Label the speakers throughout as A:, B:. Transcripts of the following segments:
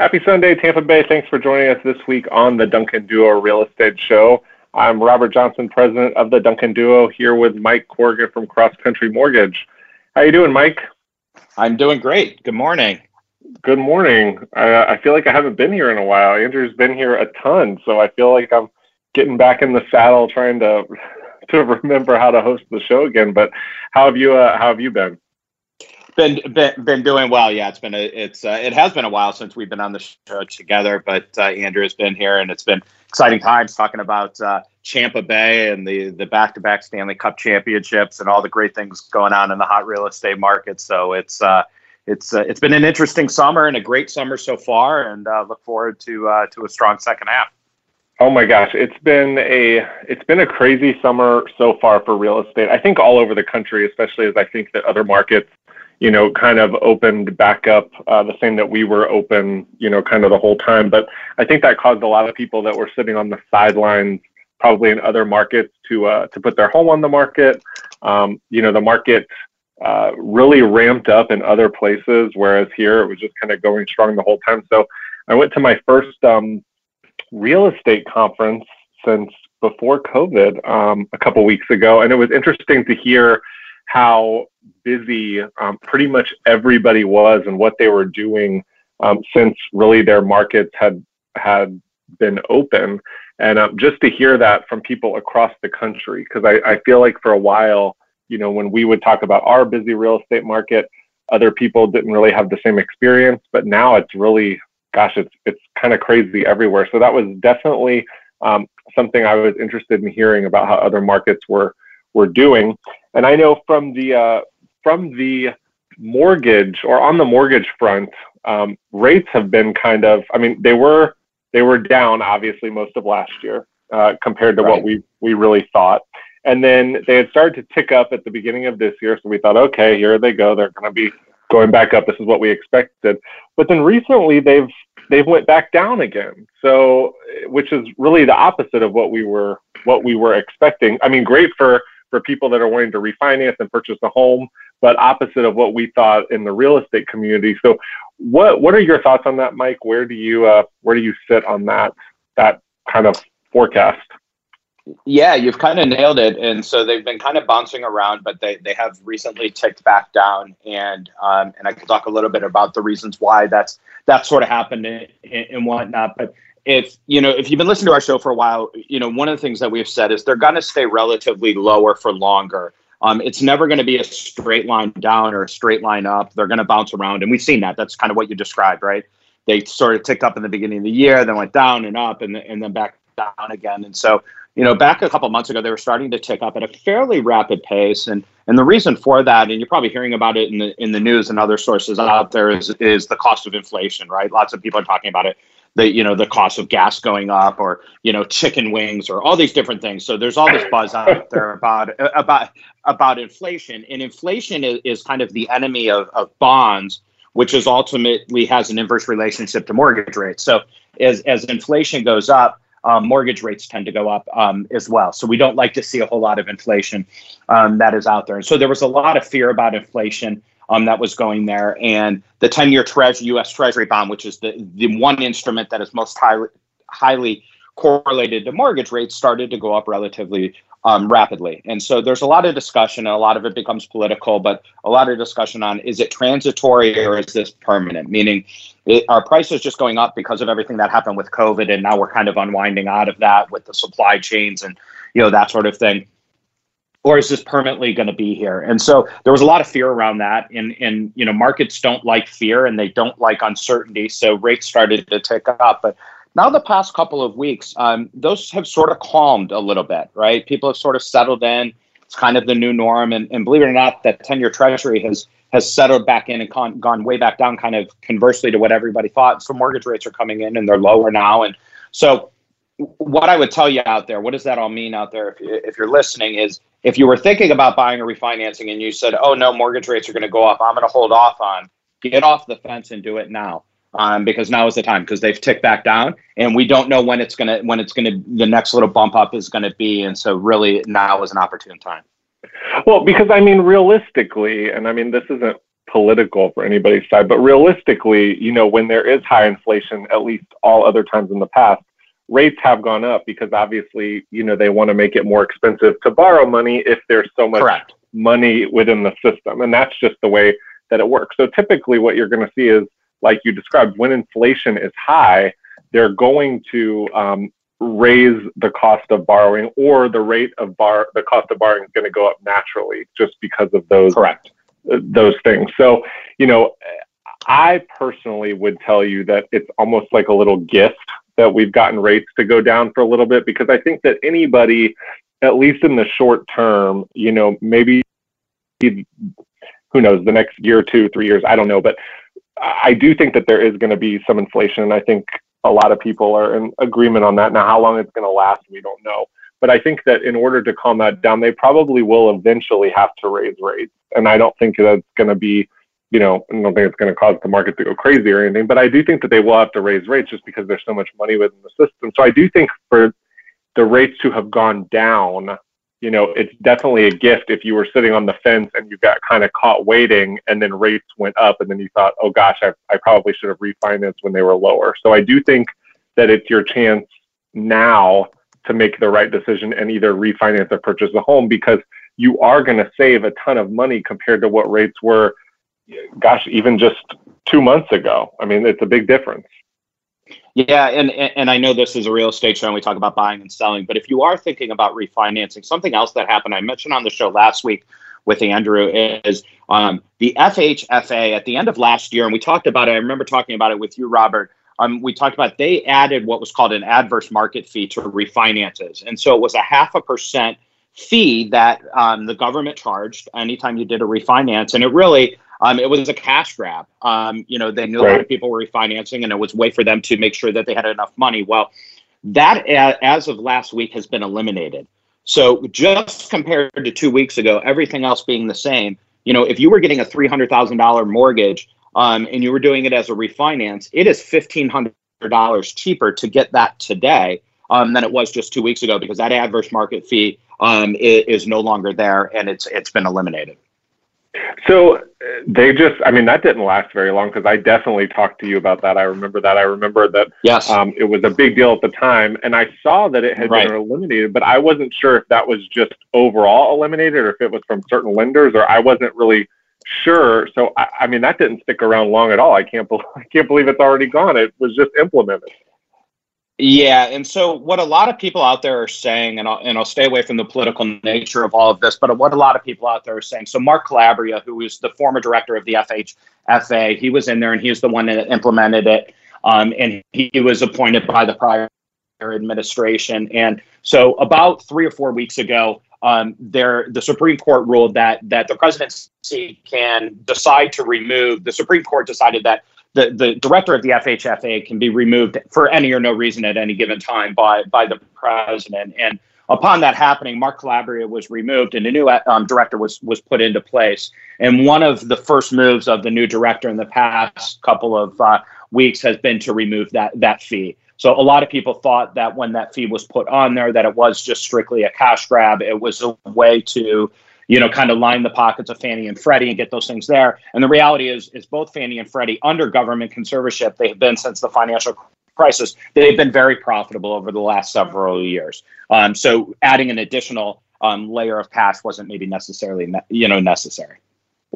A: Happy Sunday, Tampa Bay. Thanks for joining us this week on the Duncan Duo Real Estate Show. I'm Robert Johnson, president of the Duncan Duo, here with Mike Corrigan from Cross Country Mortgage. How you doing, Mike?
B: I'm doing great. Good morning.
A: Good morning. I, I feel like I haven't been here in a while. Andrew's been here a ton, so I feel like I'm getting back in the saddle, trying to to remember how to host the show again. But how have you? Uh, how have you been?
B: Been, been been doing well. Yeah, it's been a it's uh, it has been a while since we've been on the show together. But uh, Andrew has been here, and it's been exciting times talking about uh, Tampa Bay and the the back to back Stanley Cup championships and all the great things going on in the hot real estate market. So it's uh, it's uh, it's been an interesting summer and a great summer so far, and uh, look forward to uh, to a strong second half.
A: Oh my gosh, it's been a it's been a crazy summer so far for real estate. I think all over the country, especially as I think that other markets you know, kind of opened back up uh, the same that we were open, you know, kind of the whole time. But I think that caused a lot of people that were sitting on the sidelines, probably in other markets, to uh, to put their home on the market. Um, you know, the market uh, really ramped up in other places, whereas here it was just kind of going strong the whole time. So I went to my first um, real estate conference since before COVID um, a couple weeks ago, and it was interesting to hear how busy um, pretty much everybody was and what they were doing um, since really their markets had had been open. And um, just to hear that from people across the country, because I, I feel like for a while, you know, when we would talk about our busy real estate market, other people didn't really have the same experience. But now it's really, gosh, it's it's kind of crazy everywhere. So that was definitely um, something I was interested in hearing about how other markets were were doing. And I know from the uh, from the mortgage or on the mortgage front, um, rates have been kind of. I mean, they were they were down obviously most of last year uh, compared to right. what we we really thought. And then they had started to tick up at the beginning of this year, so we thought, okay, here they go. They're going to be going back up. This is what we expected. But then recently they've they've went back down again. So, which is really the opposite of what we were what we were expecting. I mean, great for for people that are wanting to refinance and purchase a home, but opposite of what we thought in the real estate community. So, what what are your thoughts on that, Mike? Where do you uh, where do you sit on that that kind of forecast?
B: Yeah, you've kind of nailed it. And so they've been kind of bouncing around, but they, they have recently ticked back down. And um, and I can talk a little bit about the reasons why that's that sort of happened and, and whatnot. But if you know if you've been listening to our show for a while you know one of the things that we've said is they're going to stay relatively lower for longer. Um, it's never going to be a straight line down or a straight line up. They're going to bounce around and we've seen that. That's kind of what you described right? They sort of ticked up in the beginning of the year then went down and up and, and then back down again. And so you know back a couple months ago they were starting to tick up at a fairly rapid pace. And and the reason for that and you're probably hearing about it in the in the news and other sources out there is is the cost of inflation right? Lots of people are talking about it the you know the cost of gas going up or you know chicken wings or all these different things so there's all this buzz out there about about about inflation and inflation is, is kind of the enemy of, of bonds which is ultimately has an inverse relationship to mortgage rates so as as inflation goes up um, mortgage rates tend to go up um, as well. So we don't like to see a whole lot of inflation um, that is out there. And so there was a lot of fear about inflation um, that was going there. And the 10 year treasury, US Treasury bond, which is the, the one instrument that is most highly, highly correlated to mortgage rates, started to go up relatively um, rapidly. And so there's a lot of discussion, and a lot of it becomes political, but a lot of discussion on is it transitory or is this permanent? Meaning, it, our prices just going up because of everything that happened with COVID, and now we're kind of unwinding out of that with the supply chains and you know that sort of thing or is this permanently going to be here? And so there was a lot of fear around that. And, and you know, markets don't like fear and they don't like uncertainty. So rates started to tick up. But now the past couple of weeks, um, those have sort of calmed a little bit, right? People have sort of settled in. It's kind of the new norm. And, and believe it or not, that 10 year treasury has has settled back in and con- gone way back down, kind of conversely to what everybody thought. So mortgage rates are coming in and they're lower now. And so what I would tell you out there, what does that all mean out there if, you, if you're listening, is if you were thinking about buying or refinancing and you said, oh no, mortgage rates are going to go up, I'm going to hold off on, get off the fence and do it now. Um, because now is the time because they've ticked back down and we don't know when it's gonna when it's gonna the next little bump up is gonna be and so really now is an opportune time
A: well because i mean realistically and i mean this isn't political for anybody's side, but realistically, you know, when there is high inflation, at least all other times in the past, rates have gone up because obviously, you know, they want to make it more expensive to borrow money if there's so much Correct. money within the system. And that's just the way that it works. So typically what you're going to see is like you described, when inflation is high, they're going to um, raise the cost of borrowing or the rate of bar the cost of borrowing is going to go up naturally just because of those
B: correct
A: uh, those things so you know i personally would tell you that it's almost like a little gift that we've gotten rates to go down for a little bit because i think that anybody at least in the short term you know maybe who knows the next year two three years i don't know but i do think that there is going to be some inflation and i think a lot of people are in agreement on that. Now, how long it's going to last, we don't know. But I think that in order to calm that down, they probably will eventually have to raise rates. And I don't think that's going to be, you know, I don't think it's going to cause the market to go crazy or anything. But I do think that they will have to raise rates just because there's so much money within the system. So I do think for the rates to have gone down you know, it's definitely a gift if you were sitting on the fence and you got kind of caught waiting and then rates went up and then you thought, oh gosh, I, I probably should have refinanced when they were lower. So I do think that it's your chance now to make the right decision and either refinance or purchase a home because you are going to save a ton of money compared to what rates were, gosh, even just two months ago. I mean, it's a big difference.
B: Yeah, and and I know this is a real estate show and we talk about buying and selling, but if you are thinking about refinancing, something else that happened, I mentioned on the show last week with Andrew is um, the FHFA at the end of last year, and we talked about it. I remember talking about it with you, Robert. Um, we talked about they added what was called an adverse market fee to refinances, and so it was a half a percent fee that um, the government charged anytime you did a refinance, and it really um, it was a cash grab. Um, you know, they knew right. a lot of people were refinancing, and it was a way for them to make sure that they had enough money. Well, that as of last week has been eliminated. So just compared to two weeks ago, everything else being the same, you know, if you were getting a three hundred thousand dollar mortgage um, and you were doing it as a refinance, it is fifteen hundred dollars cheaper to get that today um, than it was just two weeks ago because that adverse market fee um, is, is no longer there and it's it's been eliminated.
A: So they just, I mean, that didn't last very long because I definitely talked to you about that. I remember that. I remember that
B: yes.
A: Um, it was a big deal at the time. And I saw that it had right. been eliminated, but I wasn't sure if that was just overall eliminated or if it was from certain lenders or I wasn't really sure. So, I, I mean, that didn't stick around long at all. I can't, be- I can't believe it's already gone. It was just implemented.
B: Yeah, and so what a lot of people out there are saying, and I'll, and I'll stay away from the political nature of all of this, but what a lot of people out there are saying. So Mark Calabria, who is the former director of the FHFA, he was in there and he was the one that implemented it, um, and he was appointed by the prior administration. And so about three or four weeks ago, um, there the Supreme Court ruled that that the presidency can decide to remove. The Supreme Court decided that the, the director of the FHFA can be removed for any or no reason at any given time by, by the president. And upon that happening, Mark Calabria was removed and a new um, director was, was put into place. And one of the first moves of the new director in the past couple of uh, weeks has been to remove that, that fee. So a lot of people thought that when that fee was put on there, that it was just strictly a cash grab. It was a way to you know, kind of line the pockets of Fannie and Freddie and get those things there. And the reality is, is both Fannie and Freddie under government conservatorship, they have been since the financial crisis, they've been very profitable over the last several years. Um, so adding an additional um, layer of cash wasn't maybe necessarily, ne- you know, necessary.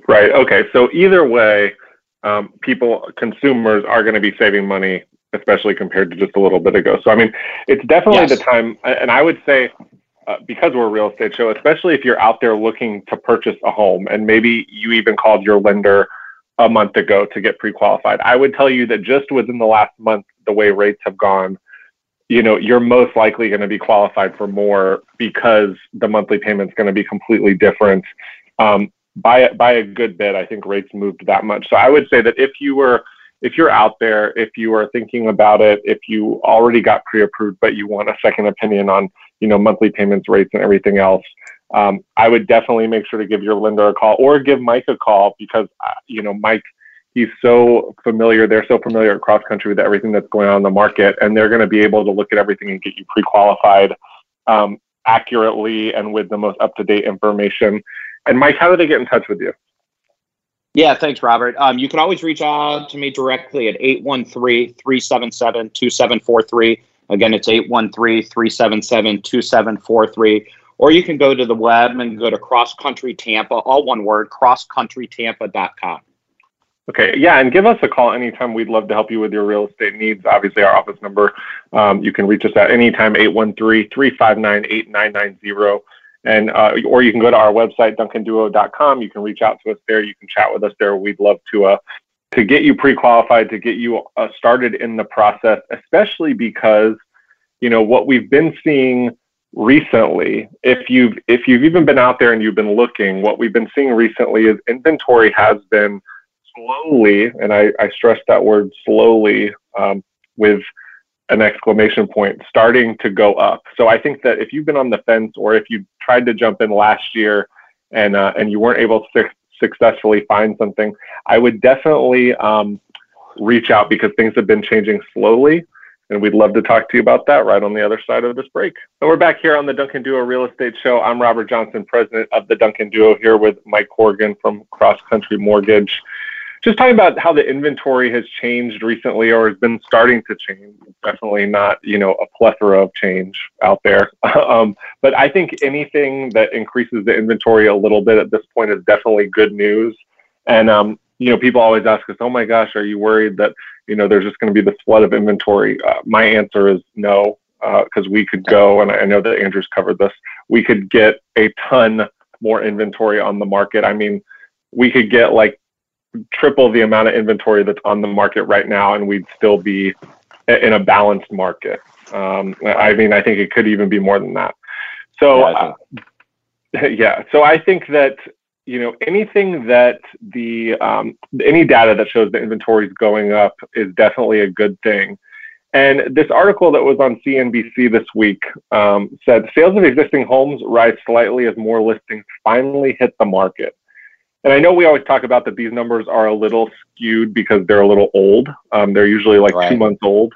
A: Right. Okay. So either way, um, people, consumers are going to be saving money, especially compared to just a little bit ago. So I mean, it's definitely yes. the time, and I would say uh, because we're a real estate show, especially if you're out there looking to purchase a home and maybe you even called your lender a month ago to get pre-qualified. I would tell you that just within the last month, the way rates have gone, you know, you're most likely going to be qualified for more because the monthly payment's going to be completely different. Um, by by a good bit, I think rates moved that much. So I would say that if you were if you're out there, if you are thinking about it, if you already got pre-approved but you want a second opinion on, you know, monthly payments, rates, and everything else, um, I would definitely make sure to give your lender a call or give Mike a call because, uh, you know, Mike, he's so familiar. They're so familiar across country with everything that's going on in the market, and they're going to be able to look at everything and get you pre-qualified um, accurately and with the most up-to-date information. And Mike, how do they get in touch with you?
B: Yeah, thanks, Robert. Um, you can always reach out to me directly at 813 377 2743. Again, it's 813 377 2743. Or you can go to the web and go to Cross Country Tampa, all one word, crosscountrytampa.com.
A: Okay, yeah, and give us a call anytime. We'd love to help you with your real estate needs. Obviously, our office number, um, you can reach us at anytime, 813 359 8990. And, uh, or you can go to our website, duncanduo.com. You can reach out to us there. You can chat with us there. We'd love to, uh, to get you pre-qualified, to get you uh, started in the process, especially because, you know, what we've been seeing recently, if you've, if you've even been out there and you've been looking, what we've been seeing recently is inventory has been slowly, and I, I stress that word slowly, um, with an exclamation point starting to go up. So I think that if you've been on the fence or if you tried to jump in last year and uh, and you weren't able to successfully find something, I would definitely um, reach out because things have been changing slowly. And we'd love to talk to you about that right on the other side of this break. So we're back here on the Duncan Duo Real Estate Show. I'm Robert Johnson, president of the Duncan Duo, here with Mike Corrigan from Cross Country Mortgage just talking about how the inventory has changed recently or has been starting to change. Definitely not, you know, a plethora of change out there. um, but I think anything that increases the inventory a little bit at this point is definitely good news. And, um, you know, people always ask us, oh my gosh, are you worried that, you know, there's just going to be this flood of inventory? Uh, my answer is no, because uh, we could go, and I know that Andrew's covered this, we could get a ton more inventory on the market. I mean, we could get like triple the amount of inventory that's on the market right now, and we'd still be in a balanced market. Um, I mean, I think it could even be more than that. So, yeah, uh, yeah. So I think that you know anything that the um, any data that shows the inventory is going up is definitely a good thing. And this article that was on CNBC this week um, said sales of existing homes rise slightly as more listings finally hit the market. And I know we always talk about that these numbers are a little skewed because they're a little old. Um, they're usually like right. two months old.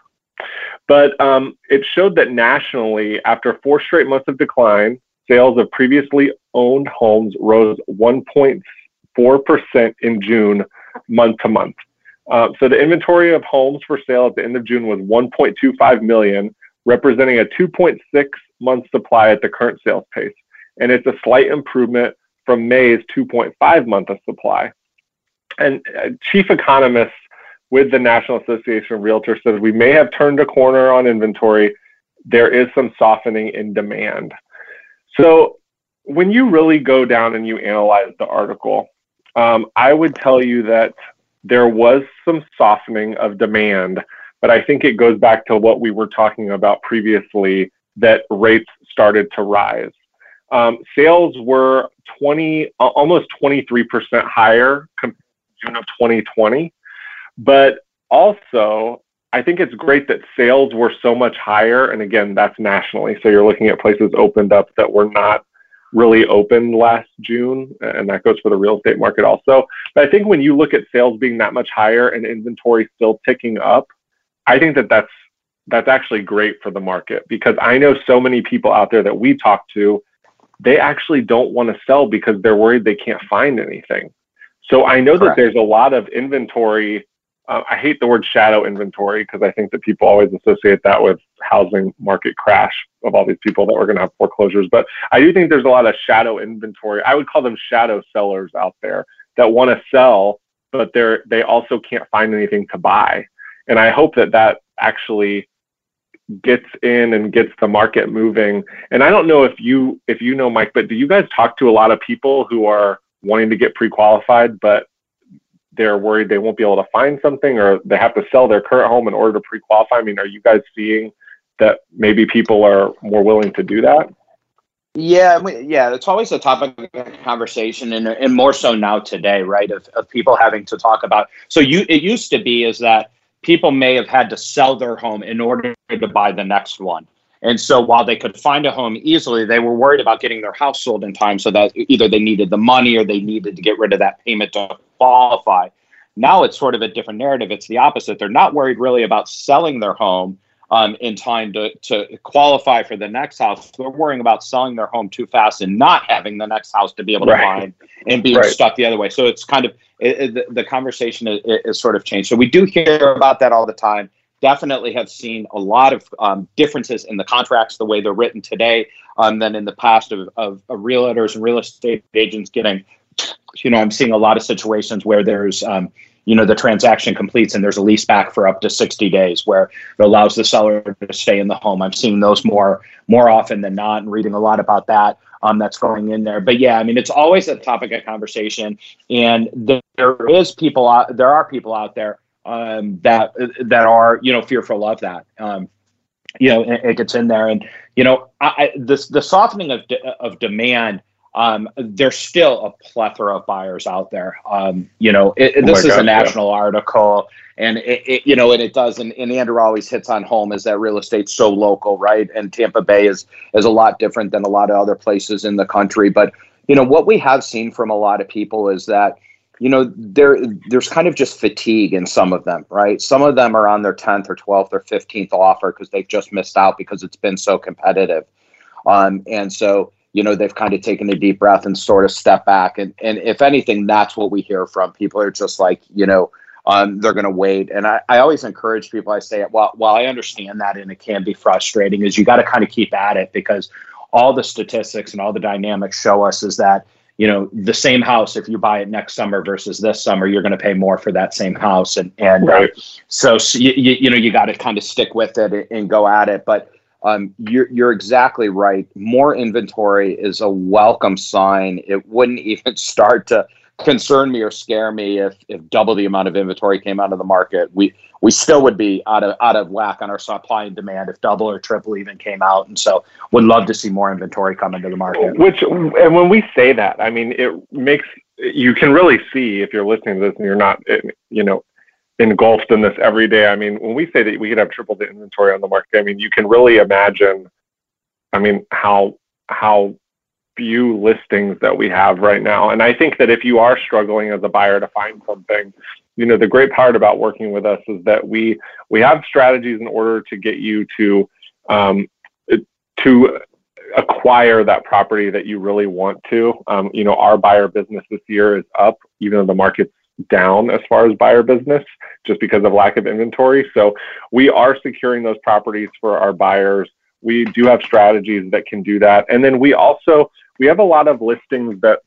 A: But um, it showed that nationally, after four straight months of decline, sales of previously owned homes rose 1.4% in June, month to month. Uh, so the inventory of homes for sale at the end of June was 1.25 million, representing a 2.6 month supply at the current sales pace. And it's a slight improvement from May's 2.5 month of supply. And uh, chief economist with the National Association of Realtors says we may have turned a corner on inventory. There is some softening in demand. So when you really go down and you analyze the article, um, I would tell you that there was some softening of demand, but I think it goes back to what we were talking about previously that rates started to rise. Um, sales were 20, almost 23% higher compared to June of 2020. But also, I think it's great that sales were so much higher. And again, that's nationally. So you're looking at places opened up that were not really open last June. And that goes for the real estate market also. But I think when you look at sales being that much higher and inventory still ticking up, I think that that's that's actually great for the market because I know so many people out there that we talk to they actually don't want to sell because they're worried they can't find anything. So I know Correct. that there's a lot of inventory. Uh, I hate the word shadow inventory because I think that people always associate that with housing market crash of all these people that were going to have foreclosures. But I do think there's a lot of shadow inventory. I would call them shadow sellers out there that want to sell, but they're they also can't find anything to buy. And I hope that that actually gets in and gets the market moving. And I don't know if you if you know Mike, but do you guys talk to a lot of people who are wanting to get pre-qualified, but they're worried they won't be able to find something or they have to sell their current home in order to pre-qualify? I mean, are you guys seeing that maybe people are more willing to do that?
B: Yeah, yeah, it's always a topic of conversation, and, and more so now today, right? Of, of people having to talk about. So you, it used to be is that people may have had to sell their home in order to buy the next one. And so while they could find a home easily, they were worried about getting their house sold in time so that either they needed the money or they needed to get rid of that payment to qualify. Now it's sort of a different narrative. It's the opposite. They're not worried really about selling their home. Um, in time to, to qualify for the next house. They're worrying about selling their home too fast and not having the next house to be able to right. find and being right. stuck the other way. So it's kind of it, it, the, conversation is, is, sort of changed. So we do hear about that all the time. Definitely have seen a lot of um, differences in the contracts, the way they're written today, um, than in the past of, of, of realtors and real estate agents getting. You know, I'm seeing a lot of situations where there's um, you know the transaction completes and there's a lease back for up to 60 days where it allows the seller to stay in the home. I'm seeing those more more often than not and reading a lot about that um, that's going in there. But yeah i mean it's always a topic of conversation and there is people out there are people out there um, that that are you know fearful of that. Um, you know it, it, gets in there and you know I, I, this the softening of de- of demand um, there's still a plethora of buyers out there. Um, you know, it, oh this is gosh, a national yeah. article, and it, it, you know, and it does. And, and Andrew always hits on home is that real estate's so local, right? And Tampa Bay is is a lot different than a lot of other places in the country. But you know, what we have seen from a lot of people is that you know there there's kind of just fatigue in some of them right some of them are on their 10th or 12th or 15th offer because they've just missed out because it's been so competitive um, and so you know they've kind of taken a deep breath and sort of step back. And and if anything that's what we hear from. People are just like you know um, they're going to wait. And I, I always encourage people i say while, while i understand that and it can be frustrating is you got to kind of keep at it because all the statistics and all the dynamics show us is that you know the same house if you buy it next summer versus this summer you're going to pay more for that same house. And and right. uh, so, so you, you know you got to kind of stick with it and go at it. But um, you're, you're exactly right. More inventory is a welcome sign. It wouldn't even start to concern me or scare me if, if double the amount of inventory came out of the market. We we still would be out of out of whack on our supply and demand if double or triple even came out. And so would love to see more inventory come into the market.
A: Which and when we say that, I mean it makes you can really see if you're listening to this and you're not you know engulfed in this every day. I mean, when we say that we could have triple the inventory on the market, I mean, you can really imagine, I mean, how how few listings that we have right now. And I think that if you are struggling as a buyer to find something, you know, the great part about working with us is that we we have strategies in order to get you to um, to acquire that property that you really want to. Um, you know, our buyer business this year is up, even though the market's down as far as buyer business just because of lack of inventory. So we are securing those properties for our buyers. We do have strategies that can do that. And then we also we have a lot of listings that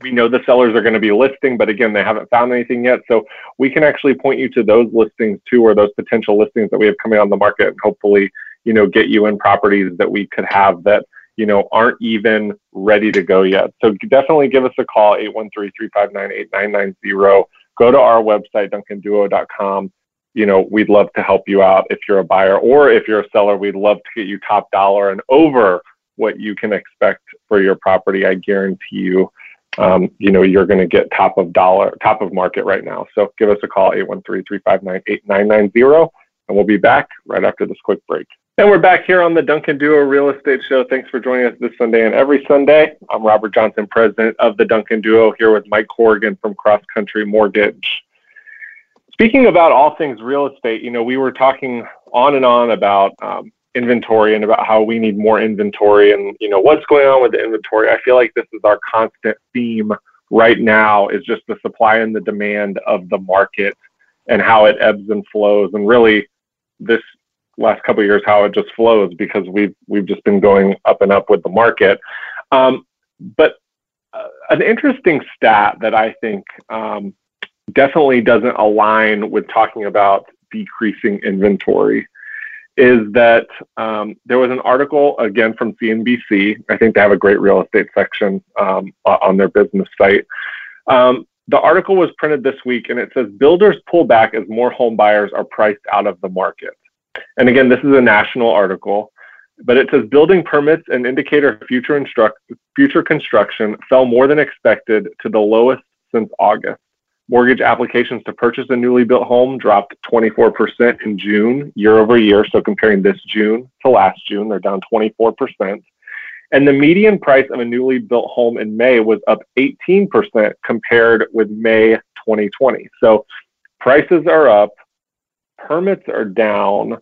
A: we know the sellers are going to be listing, but again, they haven't found anything yet. So we can actually point you to those listings too, or those potential listings that we have coming on the market and hopefully, you know, get you in properties that we could have that you know, aren't even ready to go yet. So definitely give us a call, 813-359-8990. Go to our website, duncanduo.com. You know, we'd love to help you out if you're a buyer or if you're a seller, we'd love to get you top dollar and over what you can expect for your property. I guarantee you, um, you know, you're going to get top of dollar, top of market right now. So give us a call, 813-359-8990, and we'll be back right after this quick break. And we're back here on the Duncan Duo Real Estate Show. Thanks for joining us this Sunday and every Sunday. I'm Robert Johnson, president of the Duncan Duo, here with Mike Corrigan from Cross Country Mortgage. Speaking about all things real estate, you know, we were talking on and on about um, inventory and about how we need more inventory and, you know, what's going on with the inventory. I feel like this is our constant theme right now is just the supply and the demand of the market and how it ebbs and flows. And really, this last couple of years how it just flows because we've we've just been going up and up with the market. Um, but uh, an interesting stat that I think um, definitely doesn't align with talking about decreasing inventory is that um, there was an article again from CNBC. I think they have a great real estate section um, on their business site. Um, the article was printed this week and it says builders pull back as more home buyers are priced out of the market. And again, this is a national article, but it says building permits and indicator of future, instruct, future construction fell more than expected to the lowest since August. Mortgage applications to purchase a newly built home dropped 24% in June year over year. So comparing this June to last June, they're down 24%. And the median price of a newly built home in May was up 18% compared with May 2020. So prices are up, permits are down,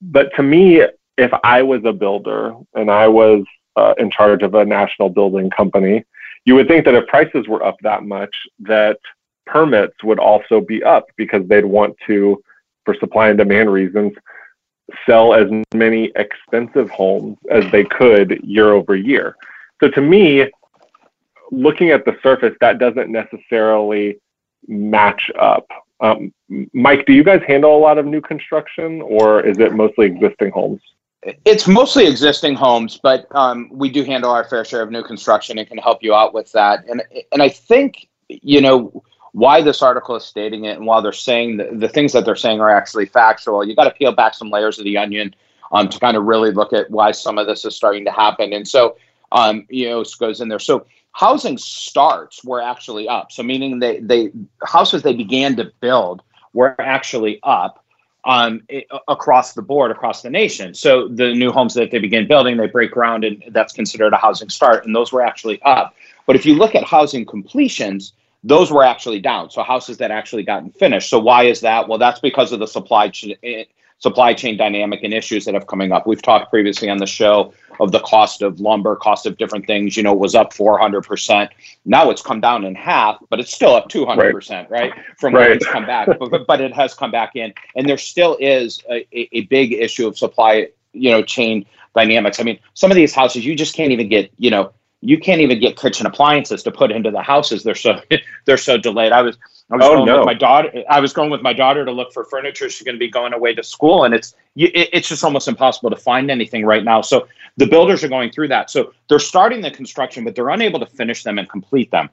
A: but to me, if I was a builder and I was uh, in charge of a national building company, you would think that if prices were up that much, that permits would also be up because they'd want to, for supply and demand reasons, sell as many expensive homes as they could year over year. So to me, looking at the surface, that doesn't necessarily match up. Um, Mike, do you guys handle a lot of new construction or is it mostly existing homes?
B: It's mostly existing homes, but um, we do handle our fair share of new construction and can help you out with that. And and I think you know why this article is stating it, and while they're saying the, the things that they're saying are actually factual, you got to peel back some layers of the onion um, to kind of really look at why some of this is starting to happen. And so, um, you know, goes in there. So housing starts were actually up. So meaning they they houses they began to build were actually up um, it, across the board, across the nation. So the new homes that they begin building, they break ground, and that's considered a housing start, and those were actually up. But if you look at housing completions, those were actually down. So houses that actually gotten finished. So why is that? Well, that's because of the supply chain supply chain dynamic and issues that have coming up. We've talked previously on the show of the cost of lumber, cost of different things, you know, was up 400%. Now it's come down in half, but it's still up 200%, right? right? From right. it's come back, but, but it has come back in. And there still is a, a big issue of supply, you know, chain dynamics. I mean, some of these houses, you just can't even get, you know, you can't even get kitchen appliances to put into the houses. They're so they're so delayed. I was I was oh, going no. with my daughter. I was going with my daughter to look for furniture. She's going to be going away to school, and it's it's just almost impossible to find anything right now. So the builders are going through that. So they're starting the construction, but they're unable to finish them and complete them,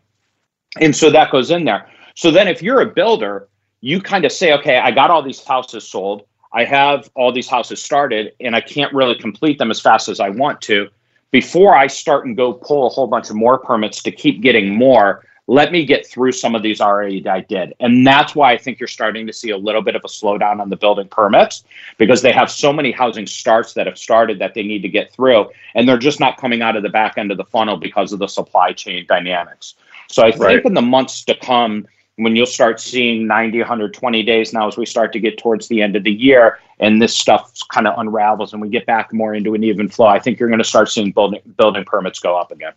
B: and so that goes in there. So then, if you're a builder, you kind of say, okay, I got all these houses sold. I have all these houses started, and I can't really complete them as fast as I want to. Before I start and go pull a whole bunch of more permits to keep getting more, let me get through some of these already I did. And that's why I think you're starting to see a little bit of a slowdown on the building permits because they have so many housing starts that have started that they need to get through. And they're just not coming out of the back end of the funnel because of the supply chain dynamics. So I think right. in the months to come, when you'll start seeing 90, 120 days now as we start to get towards the end of the year and this stuff kind of unravels and we get back more into an even flow, I think you're going to start seeing building building permits go up again.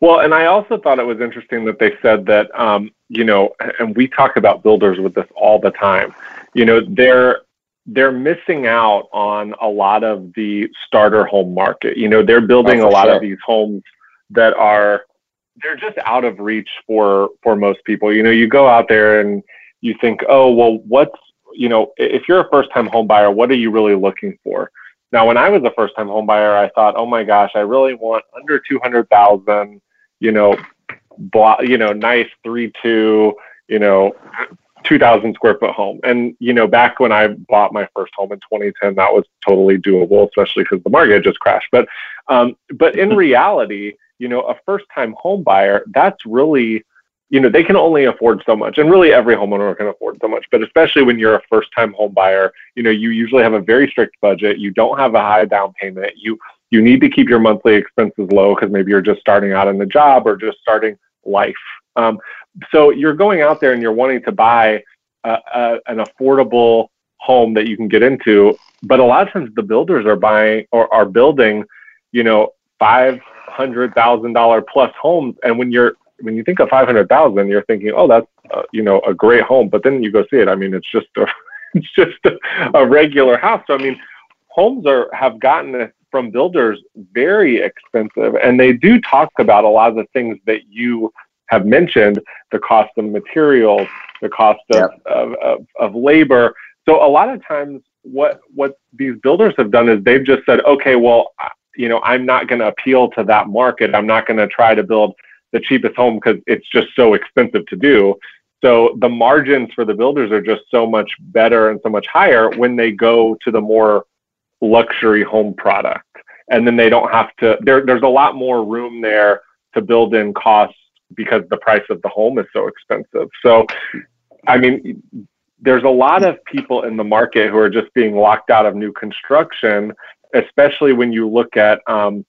A: Well, and I also thought it was interesting that they said that, um, you know, and we talk about builders with this all the time. You know, they're they're missing out on a lot of the starter home market. You know, they're building oh, a lot sure. of these homes that are they're just out of reach for for most people. You know, you go out there and you think, oh, well, what's you know, if you're a first time home buyer, what are you really looking for? Now, when I was a first time home buyer, I thought, oh my gosh, I really want under 200,000, you know, blah, you know, nice three, two, you know, 2000 square foot home. And, you know, back when I bought my first home in 2010, that was totally doable, especially because the market just crashed. But, um, but in reality, you know, a first time home buyer, that's really you know they can only afford so much and really every homeowner can afford so much but especially when you're a first time home buyer you know you usually have a very strict budget you don't have a high down payment you you need to keep your monthly expenses low because maybe you're just starting out in the job or just starting life. Um, so you're going out there and you're wanting to buy a, a, an affordable home that you can get into but a lot of times the builders are buying or are building you know five hundred thousand dollar plus homes and when you're when you think of 500,000, you're thinking, oh, that's, uh, you know, a great home. But then you go see it. I mean, it's just a, it's just a, a regular house. So, I mean, homes are, have gotten from builders very expensive. And they do talk about a lot of the things that you have mentioned, the cost of materials, the cost of, of, of, of labor. So a lot of times what, what these builders have done is they've just said, okay, well, you know, I'm not going to appeal to that market. I'm not going to try to build the cheapest home because it's just so expensive to do. So the margins for the builders are just so much better and so much higher when they go to the more luxury home product. And then they don't have to, there, there's a lot more room there to build in costs because the price of the home is so expensive. So, I mean, there's a lot of people in the market who are just being locked out of new construction, especially when you look at um,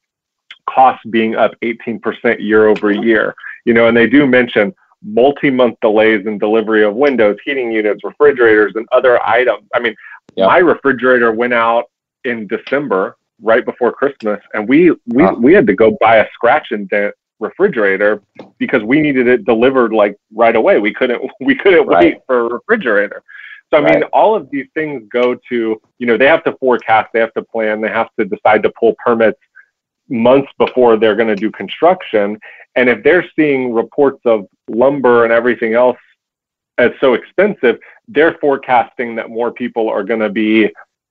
A: costs being up 18% year over year. You know, and they do mention multi-month delays in delivery of windows, heating units, refrigerators, and other items. I mean, yep. my refrigerator went out in December, right before Christmas, and we we oh. we had to go buy a scratch and dent refrigerator because we needed it delivered like right away. We couldn't we couldn't right. wait for a refrigerator. So I right. mean, all of these things go to you know they have to forecast, they have to plan, they have to decide to pull permits months before they're going to do construction. And if they're seeing reports of lumber and everything else as so expensive, they're forecasting that more people are going to be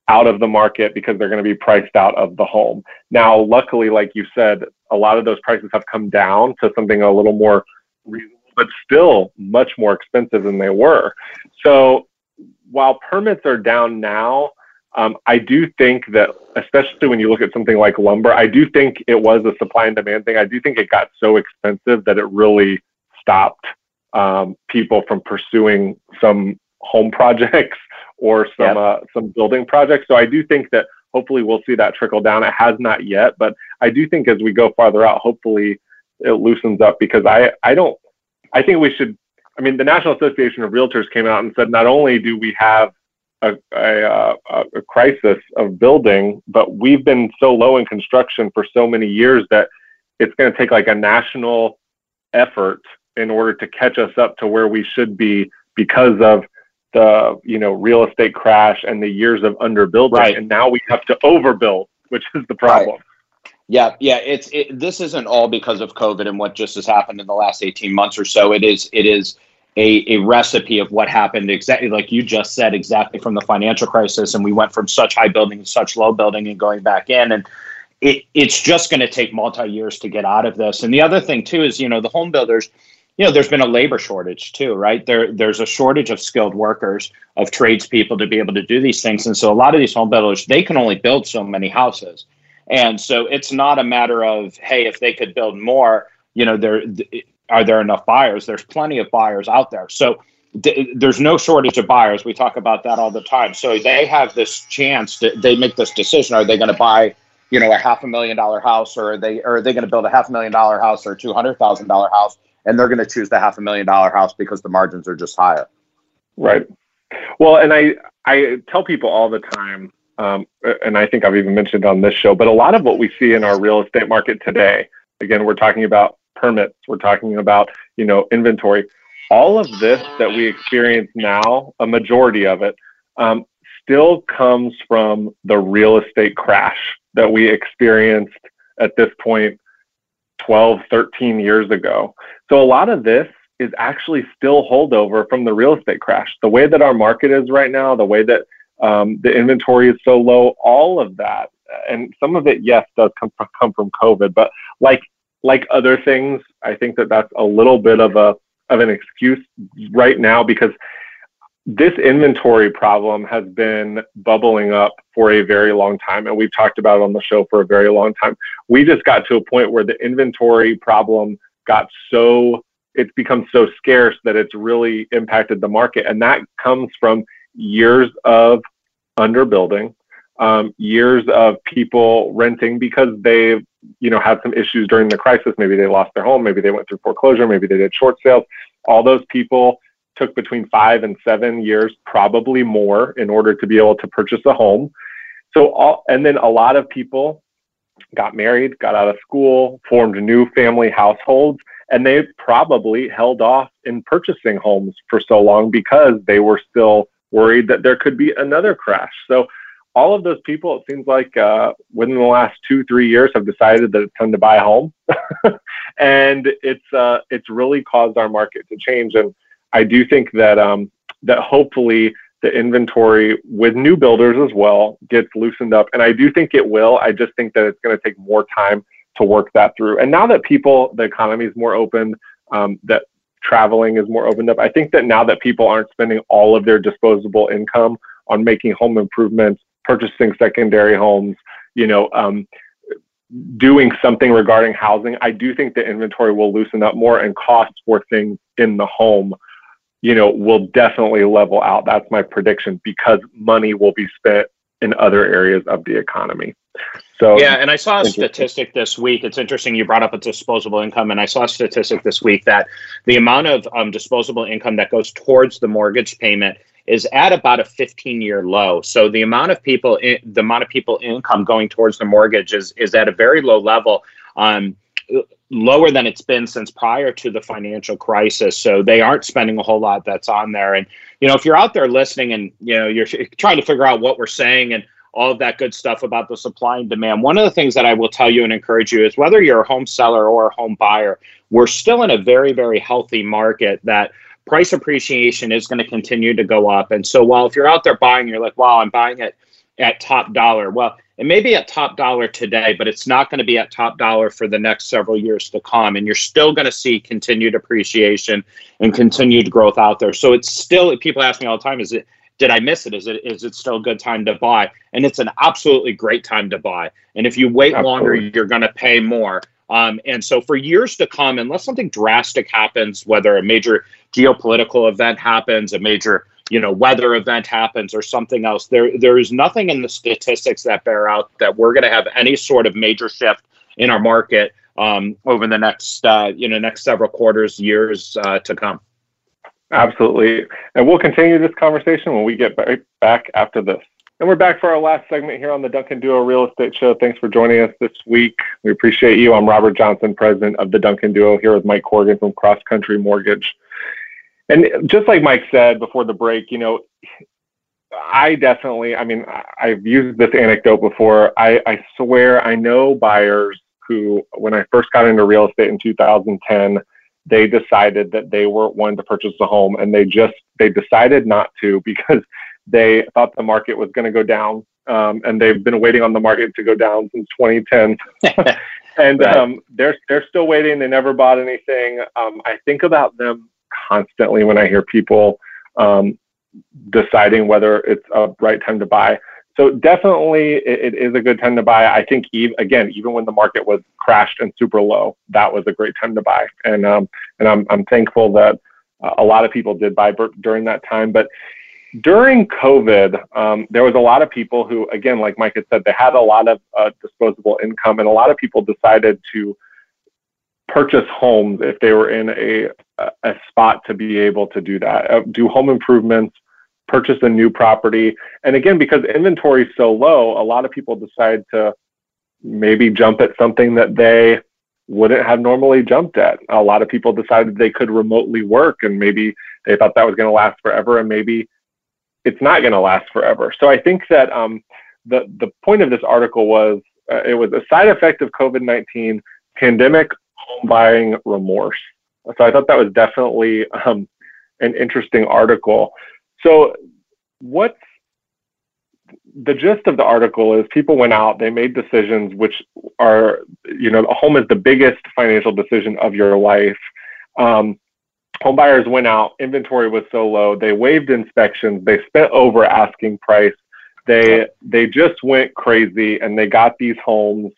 A: out of the market because they're going to be priced out of the home. Now, luckily, like you said, a lot of those prices have come down to something a little more reasonable, but still much more expensive than they were. So while permits are down now, um, I do think that, especially when you look at something like lumber, I do think it was a supply and demand thing. I do think it got so expensive that it really stopped um, people from pursuing some home projects or some yep. uh, some building projects. So I do think that hopefully we'll see that trickle down. It has not yet, but I do think as we go farther out, hopefully it loosens up because I I don't I think we should. I mean, the National Association of Realtors came out and said not only do we have a, a, a, crisis of building, but we've been so low in construction for so many years that it's going to take like a national effort in order to catch us up to where we should be because of the you know real estate crash and the years of underbuilding, right. and now we have to overbuild, which is the problem. Right.
B: Yeah, yeah. It's it, this isn't all because of COVID and what just has happened in the last eighteen months or so. It is it is a, a recipe of what happened exactly like you just said exactly from the financial crisis and we went from such high building to such low building and going back in and it, it's just going to take multi years to get out of this and the other thing too is you know the home builders you know, there's been a labor shortage too, right? There, there's a shortage of skilled workers, of tradespeople to be able to do these things, and so a lot of these home builders they can only build so many houses, and so it's not a matter of hey, if they could build more, you know, there are there enough buyers? There's plenty of buyers out there, so there's no shortage of buyers. We talk about that all the time. So they have this chance. To, they make this decision: are they going to buy? You know, a half a million dollar house, or are they or are they going to build a half a million dollar house or a two hundred thousand dollar house? and they're going to choose the half a million dollar house because the margins are just higher.
A: Right. Well, and I I tell people all the time, um, and I think I've even mentioned on this show, but a lot of what we see in our real estate market today, again, we're talking about permits, we're talking about you know inventory, all of this that we experience now, a majority of it, um, still comes from the real estate crash that we experienced at this point 12, 13 years ago. So a lot of this is actually still holdover from the real estate crash. The way that our market is right now, the way that um, the inventory is so low, all of that, and some of it, yes, does come from, come from COVID, but like like other things, I think that that's a little bit of a of an excuse right now because this inventory problem has been bubbling up for a very long time, and we've talked about it on the show for a very long time. We just got to a point where the inventory problem got so it's become so scarce that it's really impacted the market, and that comes from years of underbuilding, um, years of people renting because they, you know, had some issues during the crisis. Maybe they lost their home, maybe they went through foreclosure, maybe they did short sales. All those people took between five and seven years, probably more, in order to be able to purchase a home. So, all, and then a lot of people got married, got out of school, formed new family households, and they probably held off in purchasing homes for so long because they were still worried that there could be another crash. So, all of those people, it seems like uh, within the last two, three years, have decided that it's time to buy a home, and it's uh, it's really caused our market to change. And I do think that um, that hopefully the inventory with new builders as well gets loosened up, and I do think it will. I just think that it's going to take more time to work that through. And now that people, the economy is more open, um, that traveling is more opened up, I think that now that people aren't spending all of their disposable income on making home improvements, purchasing secondary homes, you know, um, doing something regarding housing, I do think the inventory will loosen up more and costs for things in the home you know, will definitely level out. That's my prediction because money will be spent in other areas of the economy. So
B: yeah, and I saw a statistic this week. It's interesting you brought up a disposable income, and I saw a statistic this week that the amount of um, disposable income that goes towards the mortgage payment is at about a 15 year low. So the amount of people, the amount of people income going towards the mortgage is, is at a very low level. Um, lower than it's been since prior to the financial crisis. So they aren't spending a whole lot that's on there. And, you know, if you're out there listening and, you know, you're trying to figure out what we're saying and all of that good stuff about the supply and demand, one of the things that I will tell you and encourage you is whether you're a home seller or a home buyer, we're still in a very, very healthy market that price appreciation is going to continue to go up. And so while if you're out there buying, you're like, wow, I'm buying it at top dollar. Well, it may be at top dollar today, but it's not going to be at top dollar for the next several years to come. And you're still going to see continued appreciation and continued growth out there. So it's still, people ask me all the time, is it, did I miss it? Is it is it still a good time to buy? And it's an absolutely great time to buy. And if you wait absolutely. longer, you're going to pay more. Um, and so for years to come, unless something drastic happens, whether a major geopolitical event happens, a major you know weather event happens or something else there there is nothing in the statistics that bear out that we're going to have any sort of major shift in our market um, over the next uh, you know next several quarters years uh, to come.
A: Absolutely. And we'll continue this conversation when we get back after this and we're back for our last segment here on the Duncan Duo Real Estate Show. Thanks for joining us this week. We appreciate you. I'm Robert Johnson, president of the Duncan Duo, here with Mike Corrigan from Cross Country Mortgage. And just like Mike said before the break, you know, I definitely, I mean, I've used this anecdote before. I, I swear I know buyers who, when I first got into real estate in 2010, they decided that they weren't one to purchase a home and they just, they decided not to because they thought the market was going to go down. Um, and they've been waiting on the market to go down since 2010. and right. um, they're, they're still waiting. They never bought anything. Um, I think about them constantly when I hear people um, deciding whether it's a right time to buy. So definitely, it, it is a good time to buy. I think even again, even when the market was crashed and super low, that was a great time to buy. And um, and I'm I'm thankful that a lot of people did buy during that time. But during COVID, um, there was a lot of people who, again, like Mike had said, they had a lot of uh, disposable income, and a lot of people decided to purchase homes if they were in a a spot to be able to do that. Uh, do home improvements, purchase a new property, and again, because inventory is so low, a lot of people decide to maybe jump at something that they wouldn't have normally jumped at. A lot of people decided they could remotely work, and maybe they thought that was going to last forever, and maybe it's not going to last forever. So I think that um, the the point of this article was uh, it was a side effect of COVID nineteen pandemic home buying remorse. So I thought that was definitely um, an interesting article. So what's the gist of the article is people went out, they made decisions which are, you know, a home is the biggest financial decision of your life. Um, home buyers went out, inventory was so low, they waived inspections, they spent over asking price, they they just went crazy and they got these homes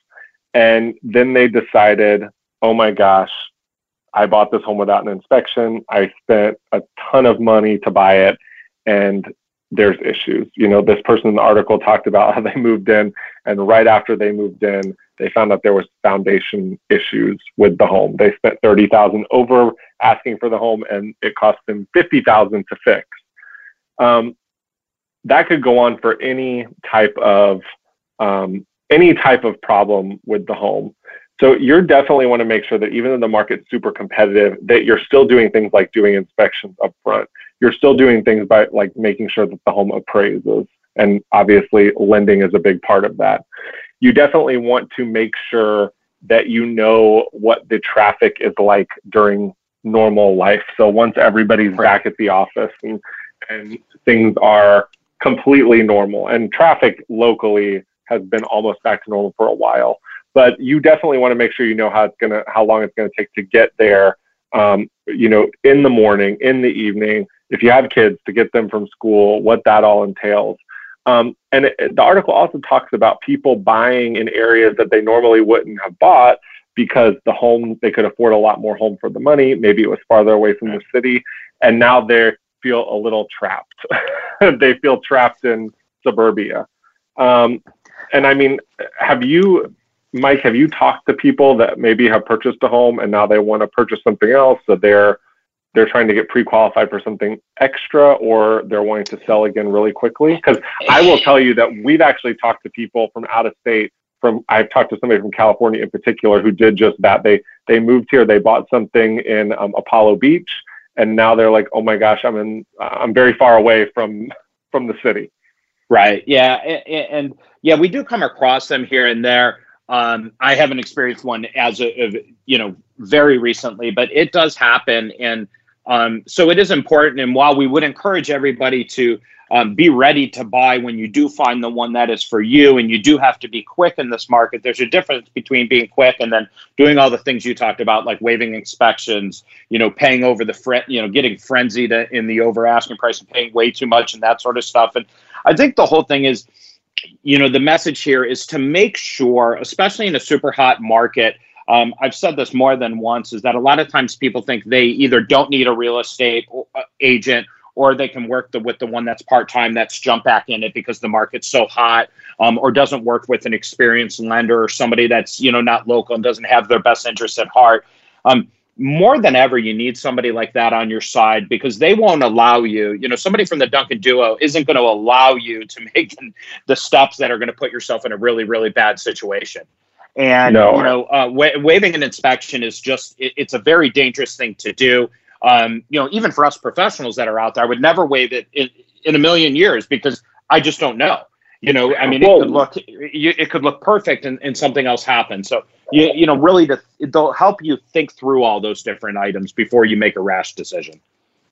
A: and then they decided oh my gosh, I bought this home without an inspection. I spent a ton of money to buy it, and there's issues. You know, this person in the article talked about how they moved in, and right after they moved in, they found out there was foundation issues with the home. They spent thirty thousand over asking for the home, and it cost them fifty thousand to fix. Um, that could go on for any type of um, any type of problem with the home. So you definitely want to make sure that even though the market's super competitive, that you're still doing things like doing inspections up front. You're still doing things by like making sure that the home appraises. And obviously lending is a big part of that. You definitely want to make sure that you know what the traffic is like during normal life. So once everybody's back at the office and, and things are completely normal and traffic locally has been almost back to normal for a while but you definitely want to make sure you know how it's gonna how long it's gonna take to get there. Um, you know, in the morning, in the evening, if you have kids to get them from school, what that all entails. Um, and it, the article also talks about people buying in areas that they normally wouldn't have bought because the home they could afford a lot more home for the money. Maybe it was farther away from the city, and now they feel a little trapped. they feel trapped in suburbia. Um, and I mean, have you Mike, have you talked to people that maybe have purchased a home and now they want to purchase something else? So they're they're trying to get pre-qualified for something extra or they're wanting to sell again really quickly? Because i will tell you that we've actually talked to people from out of state from i've talked to somebody from california in particular who did just that. They they moved here they bought something in um, apollo beach and now they're like oh my gosh i'm in i'm very far away from from the city.
B: Right. Yeah and, and yeah we do come across them here and there. Um, I haven't experienced one as of you know very recently, but it does happen, and um, so it is important. And while we would encourage everybody to um, be ready to buy when you do find the one that is for you, and you do have to be quick in this market. There's a difference between being quick and then doing all the things you talked about, like waiving inspections, you know, paying over the fre- you know, getting frenzied in the over asking price and paying way too much and that sort of stuff. And I think the whole thing is you know, the message here is to make sure, especially in a super hot market, um, I've said this more than once, is that a lot of times people think they either don't need a real estate uh, agent or they can work the, with the one that's part time that's jump back in it because the market's so hot, um, or doesn't work with an experienced lender or somebody that's you know not local and doesn't have their best interests at heart. Um, more than ever, you need somebody like that on your side because they won't allow you, you know, somebody from the Duncan duo isn't going to allow you to make the steps that are going to put yourself in a really, really bad situation. And, no. you know, uh, wa- waiving an inspection is just, it, it's a very dangerous thing to do. Um, you know, even for us professionals that are out there, I would never waive it in, in a million years because I just don't know. You know, I mean, it could look it could look perfect, and, and something else happens. So you you know, really, to, they'll help you think through all those different items before you make a rash decision.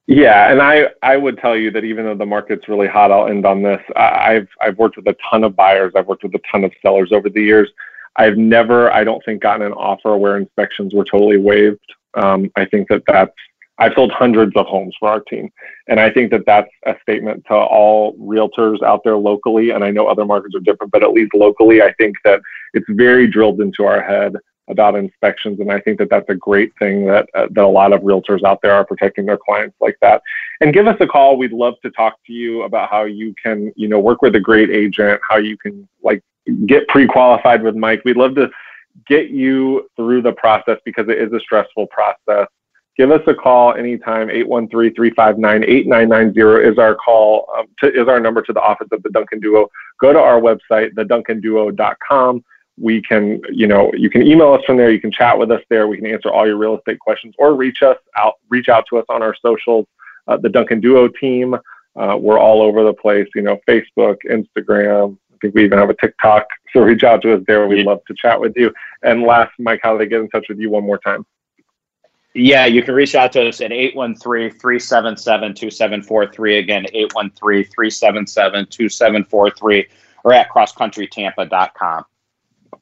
A: Yeah, and I I would tell you that even though the market's really hot, I'll end on this. I've I've worked with a ton of buyers. I've worked with a ton of sellers over the years. I've never, I don't think, gotten an offer where inspections were totally waived. Um, I think that that's I've sold hundreds of homes for our team. And I think that that's a statement to all realtors out there locally. And I know other markets are different, but at least locally, I think that it's very drilled into our head about inspections. And I think that that's a great thing that, uh, that a lot of realtors out there are protecting their clients like that. And give us a call. We'd love to talk to you about how you can, you know, work with a great agent, how you can like get pre-qualified with Mike. We'd love to get you through the process because it is a stressful process give us a call anytime. 813-359-8990 is our call, um, to, is our number to the office of the Duncan Duo. Go to our website, theduncanduo.com. We can, you know, you can email us from there. You can chat with us there. We can answer all your real estate questions or reach us out, reach out to us on our socials, uh, the Duncan Duo team. Uh, we're all over the place, you know, Facebook, Instagram. Think we even have a TikTok. So reach out to us there. We'd love to chat with you. And last, Mike, how do they get in touch with you one more time?
B: Yeah, you can reach out to us at 813-377-2743. Again, 813-377-2743 or at crosscountrytampa.com.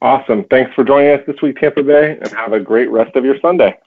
A: Awesome. Thanks for joining us this week, Tampa Bay, and have a great rest of your Sunday.